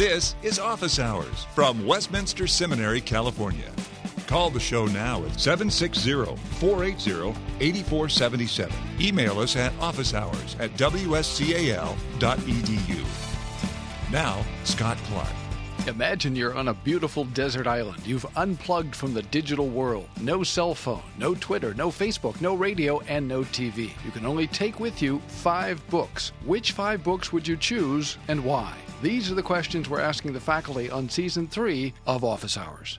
This is Office Hours from Westminster Seminary, California. Call the show now at 760 480 8477. Email us at officehours at wscal.edu. Now, Scott Clark. Imagine you're on a beautiful desert island. You've unplugged from the digital world. No cell phone, no Twitter, no Facebook, no radio, and no TV. You can only take with you five books. Which five books would you choose and why? These are the questions we're asking the faculty on season three of Office Hours.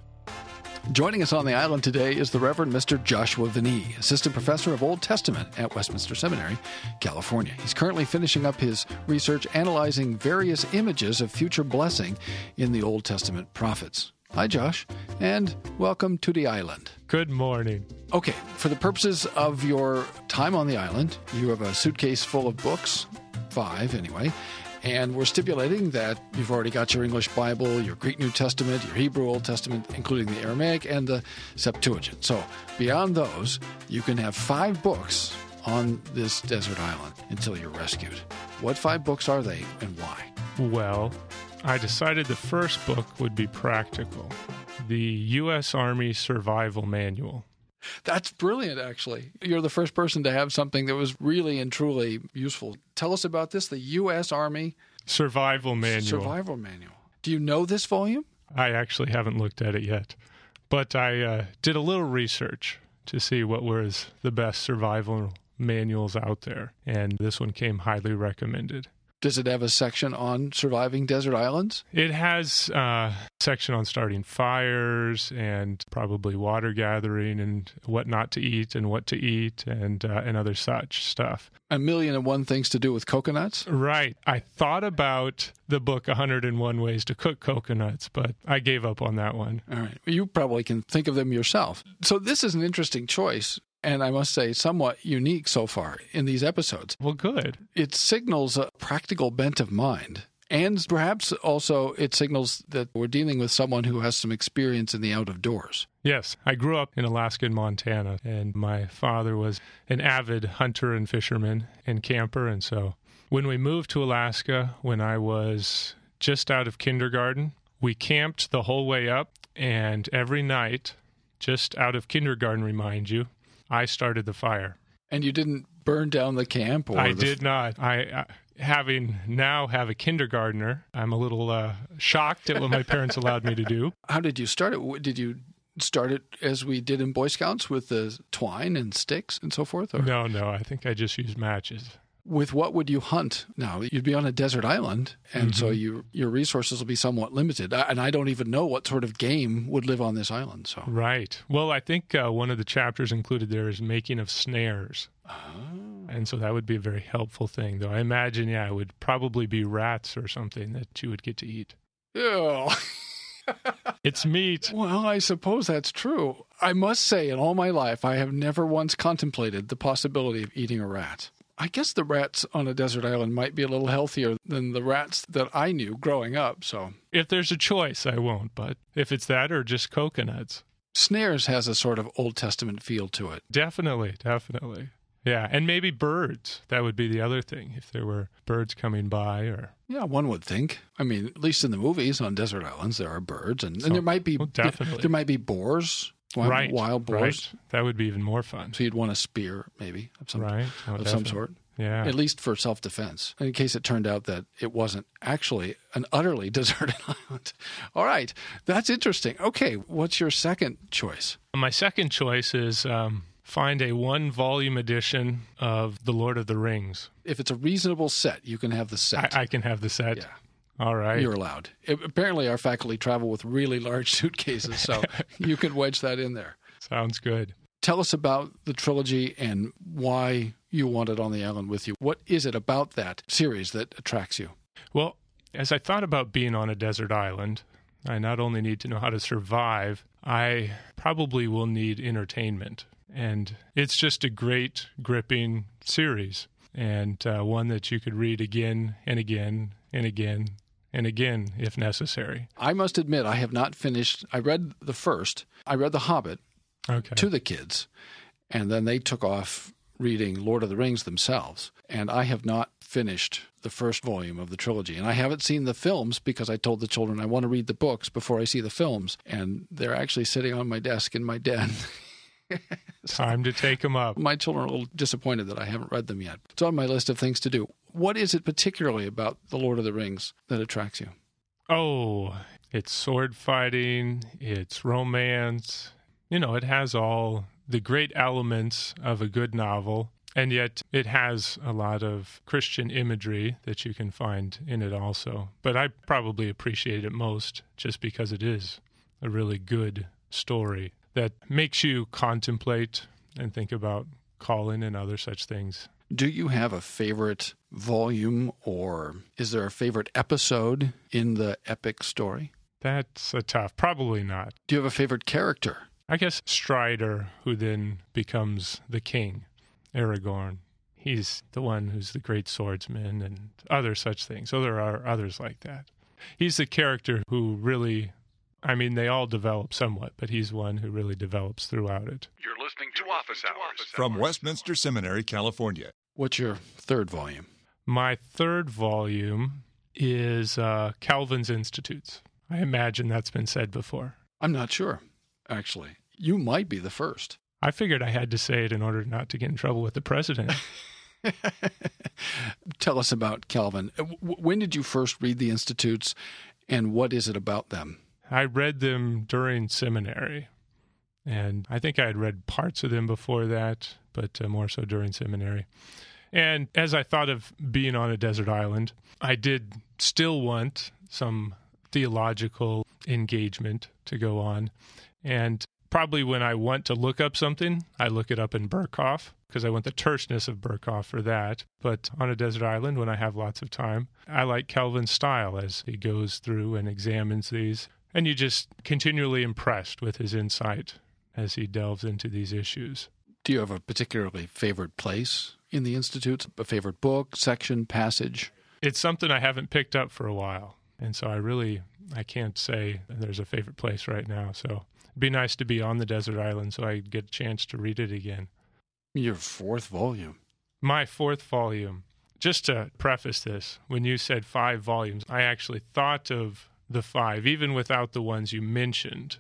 Joining us on the island today is the Reverend Mr. Joshua Van Ee, Assistant Professor of Old Testament at Westminster Seminary, California. He's currently finishing up his research analyzing various images of future blessing in the Old Testament prophets. Hi, Josh, and welcome to the island. Good morning. Okay, for the purposes of your time on the island, you have a suitcase full of books, five anyway, and we're stipulating that you've already got your English Bible, your Greek New Testament, your Hebrew Old Testament, including the Aramaic and the Septuagint. So, beyond those, you can have five books on this desert island until you're rescued. What five books are they and why? Well, I decided the first book would be practical the U.S. Army Survival Manual. That's brilliant, actually. You're the first person to have something that was really and truly useful. Tell us about this the U.S. Army Survival Manual. Survival Manual. Do you know this volume? I actually haven't looked at it yet, but I uh, did a little research to see what was the best survival manuals out there, and this one came highly recommended. Does it have a section on surviving desert islands? It has a section on starting fires and probably water gathering and what not to eat and what to eat and uh, and other such stuff. A million and one things to do with coconuts? Right. I thought about the book 101 Ways to Cook Coconuts, but I gave up on that one. All right. You probably can think of them yourself. So this is an interesting choice and I must say, somewhat unique so far in these episodes. Well, good. It signals a practical bent of mind. And perhaps also it signals that we're dealing with someone who has some experience in the out of doors. Yes, I grew up in Alaska and Montana, and my father was an avid hunter and fisherman and camper. And so when we moved to Alaska, when I was just out of kindergarten, we camped the whole way up. And every night, just out of kindergarten, remind you, I started the fire. And you didn't burn down the camp? Or I the... did not. I, uh, having now have a kindergartner, I'm a little uh, shocked at what my parents allowed me to do. How did you start it? Did you start it as we did in Boy Scouts with the twine and sticks and so forth? Or? No, no. I think I just used matches with what would you hunt now you'd be on a desert island and mm-hmm. so you, your resources will be somewhat limited and i don't even know what sort of game would live on this island so right well i think uh, one of the chapters included there is making of snares oh. and so that would be a very helpful thing though i imagine yeah it would probably be rats or something that you would get to eat Ew. it's meat. Well, I suppose that's true. I must say, in all my life, I have never once contemplated the possibility of eating a rat. I guess the rats on a desert island might be a little healthier than the rats that I knew growing up. So, if there's a choice, I won't. But if it's that or just coconuts, snares has a sort of Old Testament feel to it. Definitely, definitely. Yeah, and maybe birds. That would be the other thing if there were birds coming by or Yeah, one would think. I mean, at least in the movies on desert islands there are birds and, so, and there might be well, definitely. there might be boars Wild, right, wild boars. Right. That would be even more fun. So you'd want a spear, maybe of some right. oh, of some sort. Yeah. At least for self defense, in case it turned out that it wasn't actually an utterly deserted island. All right, that's interesting. Okay, what's your second choice? My second choice is um, find a one volume edition of The Lord of the Rings. If it's a reasonable set, you can have the set. I, I can have the set. Yeah. All right. You're allowed. It, apparently, our faculty travel with really large suitcases, so you can wedge that in there. Sounds good. Tell us about the trilogy and why you want it on the island with you. What is it about that series that attracts you? Well, as I thought about being on a desert island, I not only need to know how to survive, I probably will need entertainment. And it's just a great, gripping series, and uh, one that you could read again and again and again and again if necessary. I must admit, I have not finished. I read the first, I read The Hobbit okay. to the kids, and then they took off reading Lord of the Rings themselves. And I have not finished the first volume of the trilogy. And I haven't seen the films because I told the children I want to read the books before I see the films. And they're actually sitting on my desk in my den. Time to take them up. My children are a little disappointed that I haven't read them yet. It's on my list of things to do. What is it particularly about The Lord of the Rings that attracts you? Oh, it's sword fighting, it's romance. You know, it has all the great elements of a good novel, and yet it has a lot of Christian imagery that you can find in it also. But I probably appreciate it most just because it is a really good story that makes you contemplate and think about calling and other such things. Do you have a favorite volume or is there a favorite episode in the epic story? That's a tough. Probably not. Do you have a favorite character? I guess Strider, who then becomes the king, Aragorn. He's the one who's the great swordsman and other such things. So there are others like that. He's the character who really, I mean, they all develop somewhat, but he's one who really develops throughout it. You're listening to Office Hours from Westminster Seminary, California. What's your third volume? My third volume is uh, Calvin's Institutes. I imagine that's been said before. I'm not sure, actually. You might be the first. I figured I had to say it in order not to get in trouble with the president. Tell us about Calvin. Uh, when did you first read the Institutes and what is it about them? I read them during seminary. And I think I had read parts of them before that, but uh, more so during seminary. And as I thought of being on a desert island, I did still want some theological engagement to go on. And probably when I want to look up something, I look it up in Berkhof because I want the terseness of Berkhof for that. But on a desert island, when I have lots of time, I like Calvin's style as he goes through and examines these. And you just continually impressed with his insight as he delves into these issues. Do you have a particularly favorite place in the Institute? A favorite book, section, passage? It's something I haven't picked up for a while. And so I really I can't say there's a favorite place right now. So it'd be nice to be on the desert island so I get a chance to read it again. Your fourth volume. My fourth volume. Just to preface this, when you said five volumes, I actually thought of the five, even without the ones you mentioned.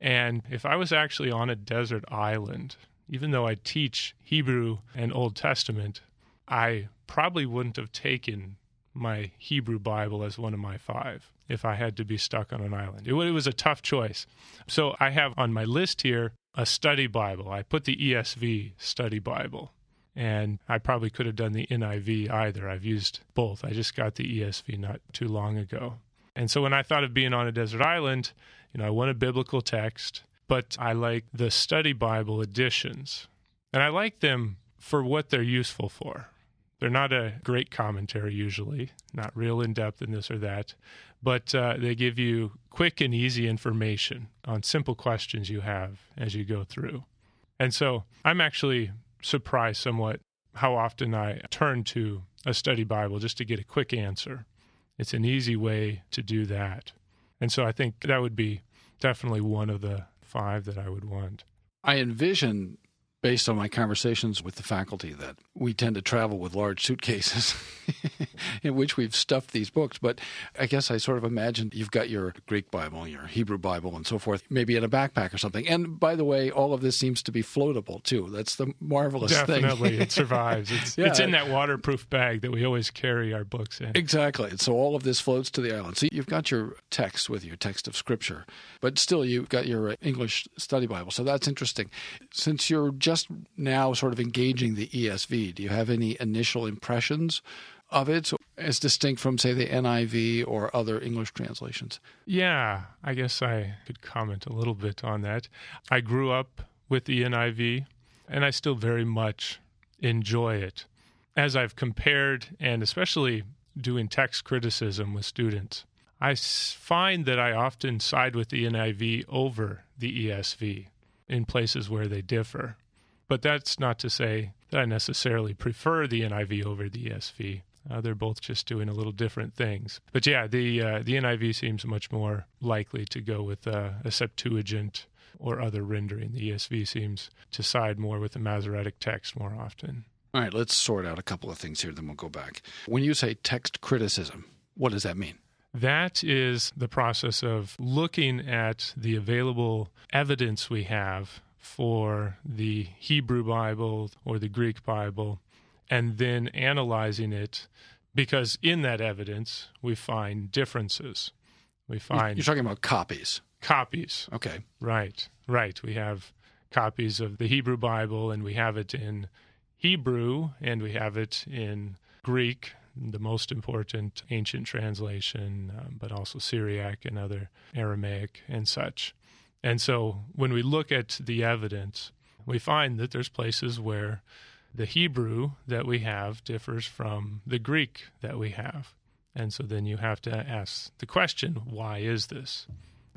And if I was actually on a desert island, even though I teach Hebrew and Old Testament, I probably wouldn't have taken my Hebrew Bible as one of my five if I had to be stuck on an island. It, was a tough choice. So I have on my list here a study Bible. I put the ESV study Bible. And I probably could have done the NIV either. I've used both. I just got the ESV not too long ago. And so when I thought of being on a desert island, you know, I want a biblical text, but I like the study Bible editions. And I like them for what they're useful for. They're not a great commentary usually, not real in depth in this or that, but uh, they give you quick and easy information on simple questions you have as you go through. And so I'm actually surprised somewhat how often I turn to a study Bible just to get a quick answer. It's an easy way to do that. And so I think that would be definitely one of the five that I would want. I envision based on my conversations with the faculty that we tend to travel with large suitcases in which we've stuffed these books. But I guess I sort of imagine you've got your Greek Bible, your Hebrew Bible, and so forth, maybe in a backpack or something. And by the way, all of this seems to be floatable too. That's the marvelous Definitely, thing. Definitely, it survives. It's, yeah. it's in that waterproof bag that we always carry our books in. Exactly. So all of this floats to the island. So you've got your text with your text of Scripture, but still you've got your uh, English study Bible. So that's interesting. Since you're just now sort of engaging the ESV, do you have any initial impressions of it as distinct from, say, the NIV or other English translations? Yeah, I guess I could comment a little bit on that. I grew up with the NIV, and I still very much enjoy it. As I've compared, and especially doing text criticism with students, I find that I often side with the NIV over the ESV in places where they differ. But that's not to say that I necessarily prefer the NIV over the ESV. Uh, they're both just doing a little different things. But yeah, the uh, the NIV seems much more likely to go with uh, a Septuagint or other rendering. The ESV seems to side more with the Masoretic text more often. All right, let's sort out a couple of things here, then we'll go back. When you say text criticism, what does that mean? That is the process of looking at the available evidence we have for the Hebrew Bible or the Greek Bible and then analyzing it because in that evidence we find differences. We find You're talking about copies. copies. Okay. Right, right. We have copies of the Hebrew Bible and we have it in Hebrew and we have it in Greek, the most important ancient translation, um, but also Syriac and other Aramaic and such. And so when we look at the evidence, we find that there's places where the Hebrew that we have differs from the Greek that we have. And so then you have to ask the question why is this?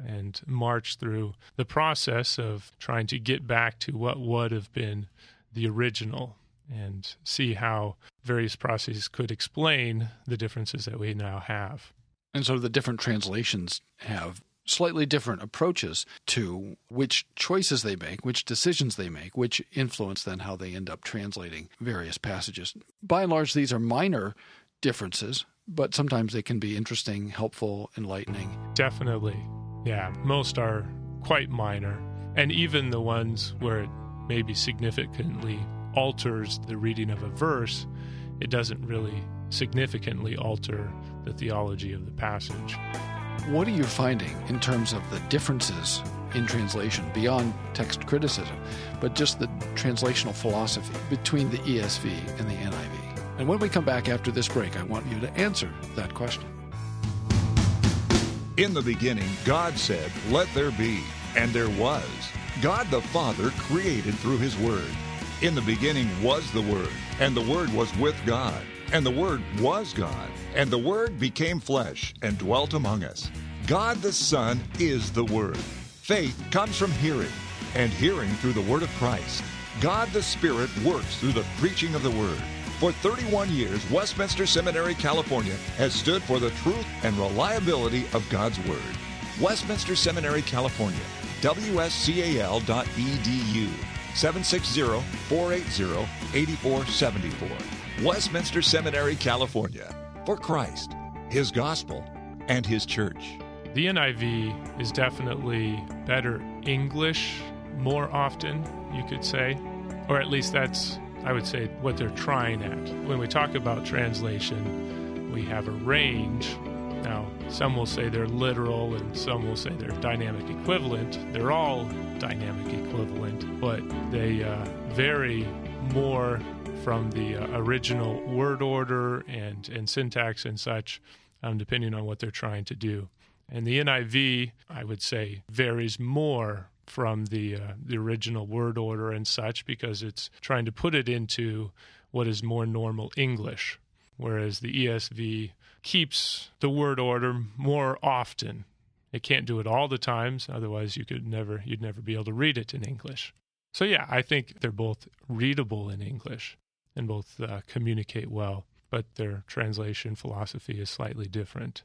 And march through the process of trying to get back to what would have been the original and see how various processes could explain the differences that we now have. And so the different translations have slightly different approaches to which choices they make, which decisions they make, which influence then how they end up translating various passages. By and large, these are minor differences, but sometimes they can be interesting, helpful, enlightening. Definitely. Yeah, most are quite minor. And even the ones where it maybe significantly alters the reading of a verse, it doesn't really significantly alter the theology of the passage. What are you finding in terms of the differences in translation beyond text criticism, but just the translational philosophy between the ESV and the NIV? And when we come back after this break, I want you to answer that question. In the beginning, God said, Let there be, and there was. God the Father created through His Word. In the beginning was the Word, and the Word was with God, and the Word was God, and the Word became flesh and dwelt among us. God the Son is the Word. Faith comes from hearing, and hearing through the Word of Christ. God the Spirit works through the preaching of the Word. For 31 years, Westminster Seminary, California has stood for the truth and reliability of God's Word. Westminster Seminary, California, wscal.edu, 760-480-8474. Westminster Seminary, California, for Christ, His gospel, and His church. The NIV is definitely better English more often, you could say, or at least that's I would say, what they're trying at. When we talk about translation, we have a range. Now, some will say they're literal and some will say they're dynamic equivalent. They're all dynamic equivalent, but they uh, vary more from the uh, original word order and, and syntax and such, um, depending on what they're trying to do. And the NIV, I would say, varies more from the uh, the original word order and such because it's trying to put it into what is more normal English, whereas the ESV keeps the word order more often. It can't do it all the times, otherwise you could never you'd never be able to read it in English. So yeah, I think they're both readable in English and both uh, communicate well, but their translation philosophy is slightly different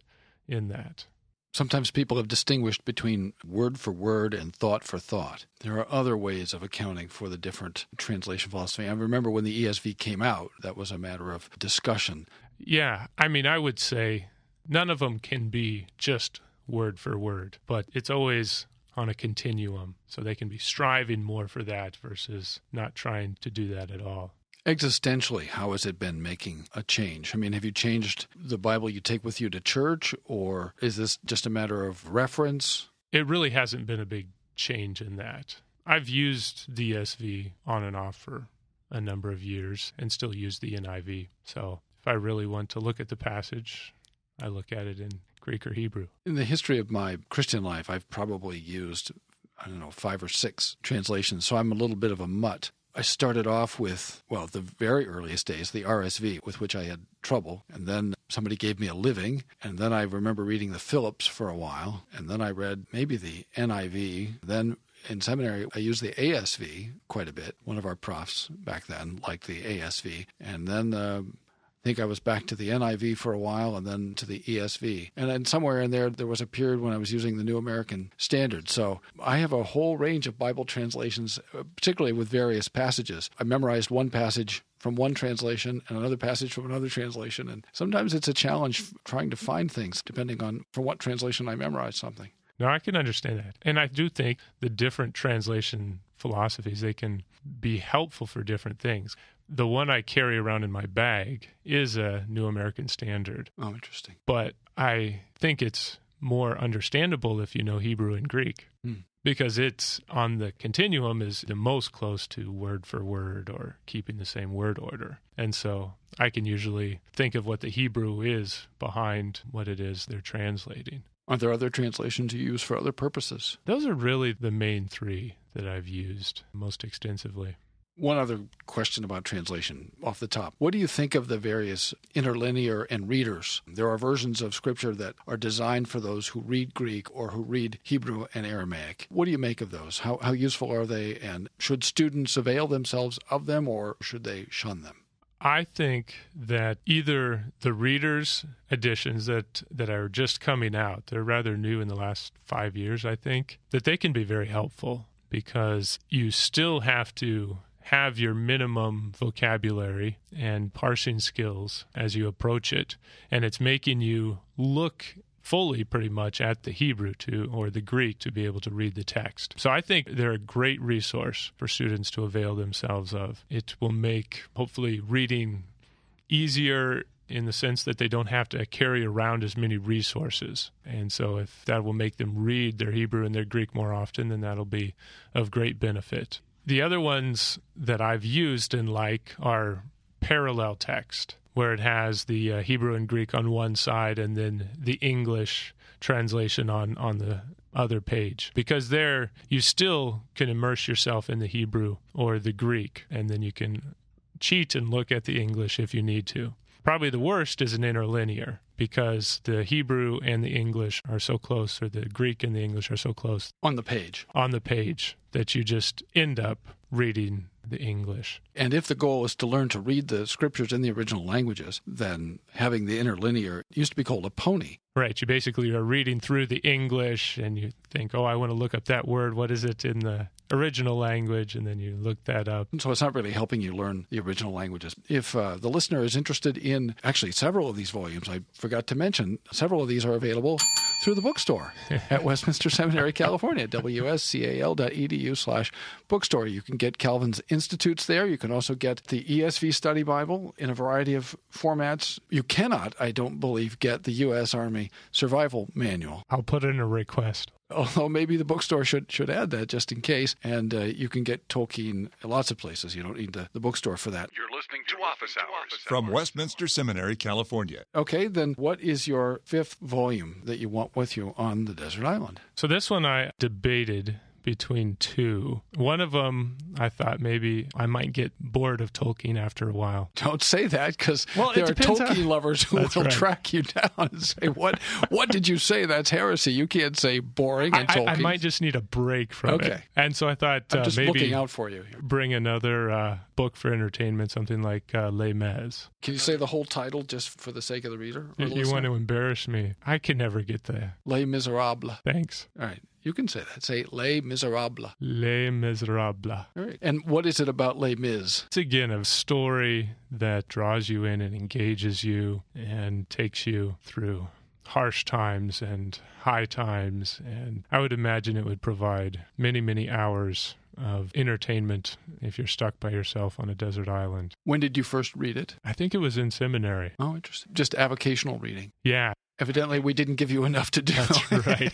in that. Sometimes people have distinguished between word for word and thought for thought. There are other ways of accounting for the different translation philosophy. I remember when the ESV came out, that was a matter of discussion. Yeah, I mean, I would say none of them can be just word for word, but it's always on a continuum. So they can be striving more for that versus not trying to do that at all. Existentially, how has it been making a change? I mean, have you changed the Bible you take with you to church, or is this just a matter of reference? It really hasn't been a big change in that. I've used DSV on and off for a number of years and still use the NIV. So if I really want to look at the passage, I look at it in Greek or Hebrew. In the history of my Christian life, I've probably used, I don't know, five or six translations. So I'm a little bit of a mutt. I started off with, well, the very earliest days, the RSV, with which I had trouble. And then somebody gave me a living. And then I remember reading the Phillips for a while. And then I read maybe the NIV. Then in seminary, I used the ASV quite a bit. One of our profs back then liked the ASV. And then uh, uh, think I was back to the NIV for a while and then to the ESV. And then somewhere in there, there was a period when I was using the New American Standard. So I have a whole range of Bible translations, uh, particularly with various passages. I memorized one passage from one translation and another passage from another translation. And sometimes it's a challenge trying to find things depending on from what translation I memorized something. No, I can understand that. And I do think the different translation philosophies, they can be helpful for different things. The one I carry around in my bag is a New American Standard. Oh, interesting. But I think it's more understandable if you know Hebrew and Greek. Hmm. Because it's on the continuum is the most close to word for word or keeping the same word order. And so I can usually think of what the Hebrew is behind what it is they're translating. Are there other translations you use for other purposes? Those are really the main three that I've used most extensively. One other question about translation off the top. What do you think of the various interlinear and readers? There are versions of scripture that are designed for those who read Greek or who read Hebrew and Aramaic. What do you make of those? How, how useful are they? And should students avail themselves of them or should they shun them? I think that either the readers editions that that are just coming out, they're rather new in the last 5 years, I think, that they can be very helpful because you still have to have your minimum vocabulary and parsing skills as you approach it and it's making you look fully pretty much at the Hebrew to or the Greek to be able to read the text. So I think they're a great resource for students to avail themselves of. It will make hopefully reading easier in the sense that they don't have to carry around as many resources. And so if that will make them read their Hebrew and their Greek more often, then that'll be of great benefit. The other ones that I've used and like are parallel text where it has the uh, Hebrew and Greek on one side and then the English translation on, on the other page. Because there, you still can immerse yourself in the Hebrew or the Greek, and then you can cheat and look at the English if you need to. Probably the worst is an interlinear because the Hebrew and the English are so close, or the Greek and the English are so close On the page. on the page that you just end up reading the English. And if the goal is to learn to read the scriptures in the original languages, then having the interlinear used to be called a pony. Right. You basically are reading through the English and you think, oh, I want to look up that word. What is it in the original language? And then you look that up. So it's not really helping you learn the original languages. If uh, the listener is interested in actually several of these volumes, I forgot to mention several of these are available through the bookstore at Westminster Seminary, California, wscal.edu slash bookstore. You can get Calvin's Institutes there. You can also get the ESV Study Bible in a variety of formats. You cannot, I don't believe, get the U.S. Army Survival Manual. I'll put in a request. Although maybe the bookstore should should add that just in case. And uh, you can get Tolkien lots of places. You don't need the, the bookstore for that. You're listening to Office Hours from Westminster Seminary, California. Okay, then what is your fifth volume that you want with you on the desert island? So this one I debated between two. One of them, I thought maybe I might get bored of Tolkien after a while. Don't say that because Well, there are Tolkien lovers who will right. track you down and say, "What? What did you say? That's heresy. You can't say boring I, and I- Tolkien." I might just need a break from it. Okay. And so I thought I'm uh, just maybe looking out for you. Here. bring another uh, book for entertainment, something like uh, Les Mis. Can you say the whole title just for the sake of the reader? You, you want to embarrass me? I can never get the Les Miserables. thanks. All right, you can say that. Say Les Miserables. Les Miserables. All right. And what is it about Les Mis? It's again a story that draws you in and engages you and takes you through harsh times and high times. And I would imagine it would provide many, many hours of entertainment if you're stuck by yourself on a desert island. When did you first read it? I think it was in seminary. Oh, interesting. Just avocational reading. Yeah, Evidently, we didn't give you enough to do. that's right.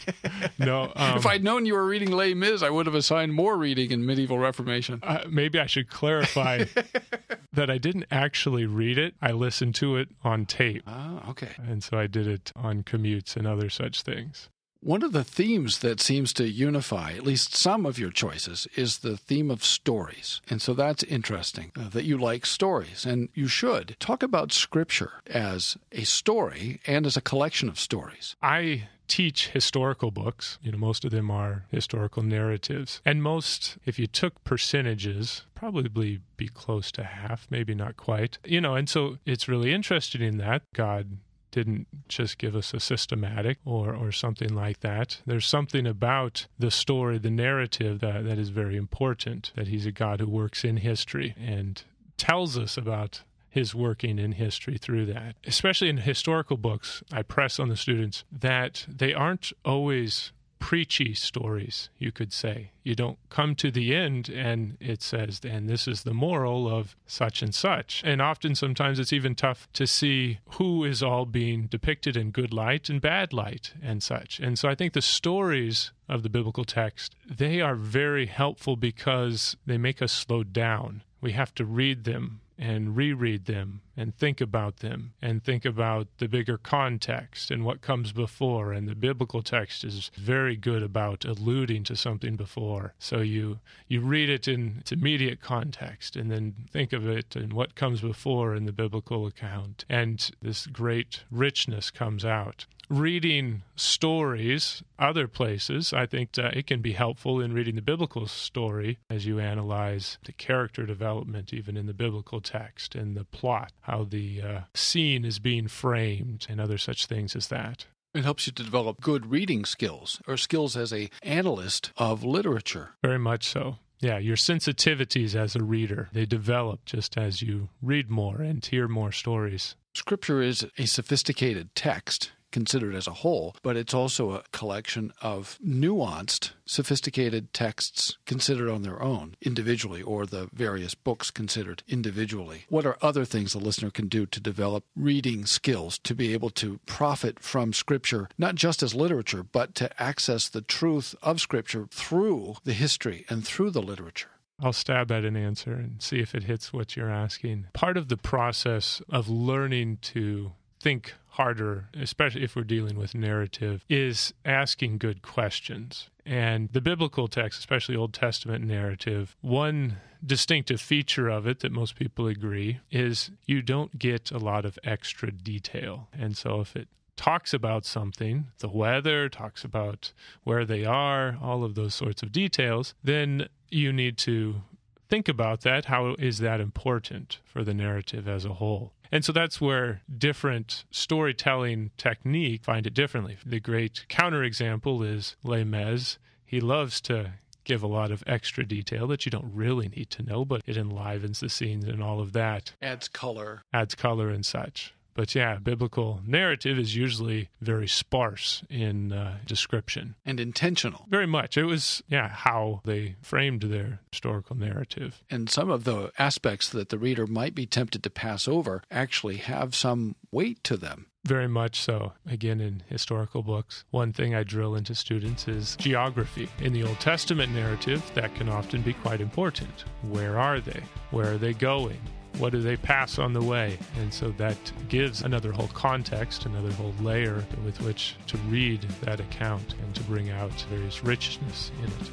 No, um, if I'd known you were reading Les Mis, I would have assigned more reading in medieval Reformation. uh, maybe I should clarify that I didn't actually read it. I listened to it on tape. Ah, okay. And so I did it on commutes and other such things. One of the themes that seems to unify at least some of your choices is the theme of stories. And so that's interesting uh, that you like stories, and you should. Talk about Scripture as a story and as a collection of stories. I teach historical books. You know, most of them are historical narratives. And most, if you took percentages, probably be close to half, maybe not quite. You know, and so it's really interesting in that God didn't just give us a systematic or, or something like that. There's something about the story, the narrative that, that is very important, that he's a God who works in history and tells us about his working in history through that. Especially in historical books, I press on the students that they aren't always preachy stories, you could say. You don't come to the end and it says, and this is the moral of such and such. And often, sometimes it's even tough to see who is all being depicted in good light and bad light and such. And so I think the stories of the biblical text, they are very helpful because they make us slow down. We have to read them and reread them and think about them and think about the bigger context and what comes before. And the biblical text is very good about alluding to something before. So you you read it in its immediate context and then think of it and what comes before in the biblical account. And this great richness comes out reading stories other places, I think uh, it can be helpful in reading the biblical story as you analyze the character development, even in the biblical text, and the plot how the uh, scene is being framed and other such things as that. It helps you to develop good reading skills or skills as a analyst of literature. Very much so. Yeah, your sensitivities as a reader, they develop just as you read more and hear more stories. Scripture is a sophisticated text considered as a whole, but it's also a collection of nuanced, sophisticated texts considered on their own individually or the various books considered individually. What are other things the listener can do to develop reading skills to be able to profit from Scripture, not just as literature, but to access the truth of Scripture through the history and through the literature? I'll stab at an answer and see if it hits what you're asking. Part of the process of learning to think harder, especially if we're dealing with narrative, is asking good questions. And the biblical text, especially Old Testament narrative, one distinctive feature of it that most people agree is you don't get a lot of extra detail. And so if it talks about something, the weather, talks about where they are, all of those sorts of details, then you need to think about that. How is that important for the narrative as a whole? And so that's where different storytelling technique find it differently. The great counterexample is Les Mis. He loves to give a lot of extra detail that you don't really need to know, but it enlivens the scenes and all of that. Adds color. Adds color and such. But yeah, biblical narrative is usually very sparse in uh, description and intentional. Very much. It was, yeah, how they framed their historical narrative. And some of the aspects that the reader might be tempted to pass over actually have some weight to them. Very much so. Again, in historical books, one thing I drill into students is geography. In the Old Testament narrative, that can often be quite important. Where are they? Where are they going? What do they pass on the way? And so that gives another whole context, another whole layer with which to read that account and to bring out various richness in it.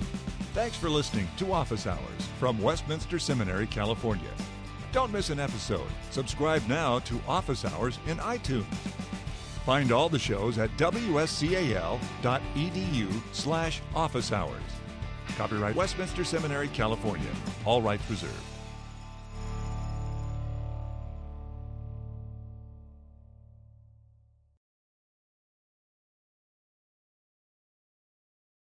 Thanks for listening to Office Hours from Westminster Seminary, California. Don't miss an episode. Subscribe now to Office Hours in iTunes. Find all the shows at wscal.edu slash office hours. Copyright Westminster Seminary, California. All rights reserved.